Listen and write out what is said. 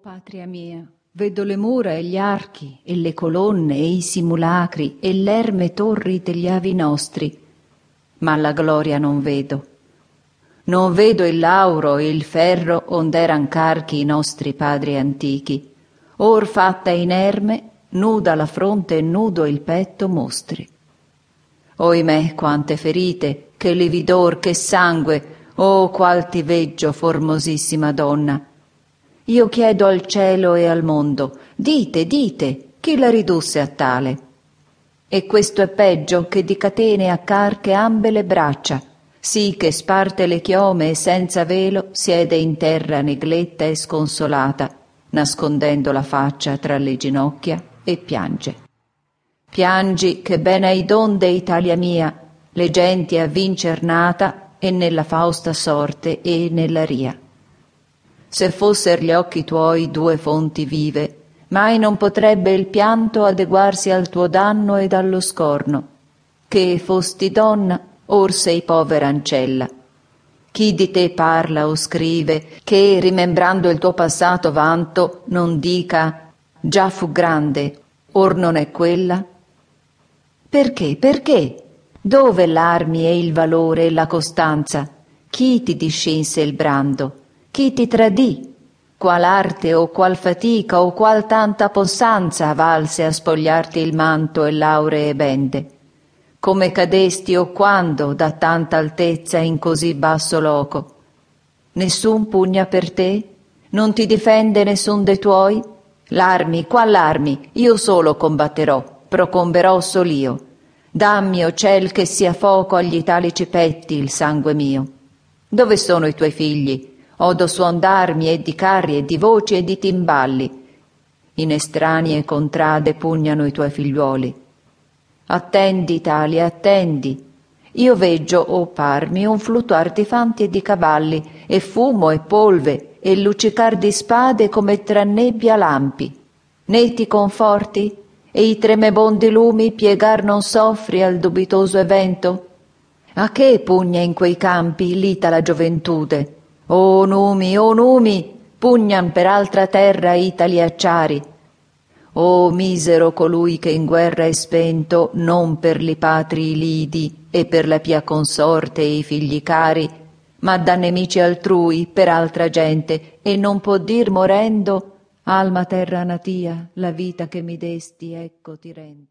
patria mia, vedo le mura e gli archi e le colonne e i simulacri e l'erme torri degli avi nostri, ma la gloria non vedo. Non vedo il lauro e il ferro ond'eran carchi i nostri padri antichi, or fatta inerme, nuda la fronte e nudo il petto mostri. Oimè quante ferite, che lividor, che sangue, oh qual ti veggio, formosissima donna, io chiedo al cielo e al mondo, dite, dite, chi la ridusse a tale? E questo è peggio che di catene a carche ambe le braccia, sì che sparte le chiome e senza velo siede in terra negletta e sconsolata, nascondendo la faccia tra le ginocchia e piange. Piangi che ben hai donde, Italia mia, le genti a vincer nata e nella fausta sorte e nella ria se fosser gli occhi tuoi due fonti vive, mai non potrebbe il pianto adeguarsi al tuo danno ed allo scorno. Che fosti donna, or sei povera ancella. Chi di te parla o scrive, che, rimembrando il tuo passato vanto, non dica già fu grande, or non è quella? Perché? Perché? Dove l'armi e il valore e la costanza? Chi ti discinse il brando? Chi ti tradì, qual arte o qual fatica o qual tanta possanza valse a spogliarti il manto e lauree bende. Come cadesti o quando da tanta altezza in così basso loco? Nessun pugna per te? Non ti difende nessun dei tuoi? L'armi, qual armi? Io solo combatterò, procomberò sol'io. Dammi, o ciel, che sia fuoco agli italici petti il sangue mio. Dove sono i tuoi figli? Odo suon d'armi e di carri e di voci e di timballi. In estranee contrade pugnano i tuoi figliuoli. Attendi, Italia, attendi. Io veggio, o parmi, un fluttuar di fanti e di cavalli, e fumo e polve, e luccicar di spade come tra nebbia lampi. Né ti conforti? E i tremebondi lumi piegar non soffri al dubitoso evento? A che pugna in quei campi lita la gioventude? O numi, o numi, pugnan per altra terra itali acciari. O misero colui che in guerra è spento non per li patrii lidi e per la pia consorte e i figli cari, ma da nemici altrui per altra gente, e non può dir morendo, alma terra natia, la vita che mi desti, ecco ti rendo.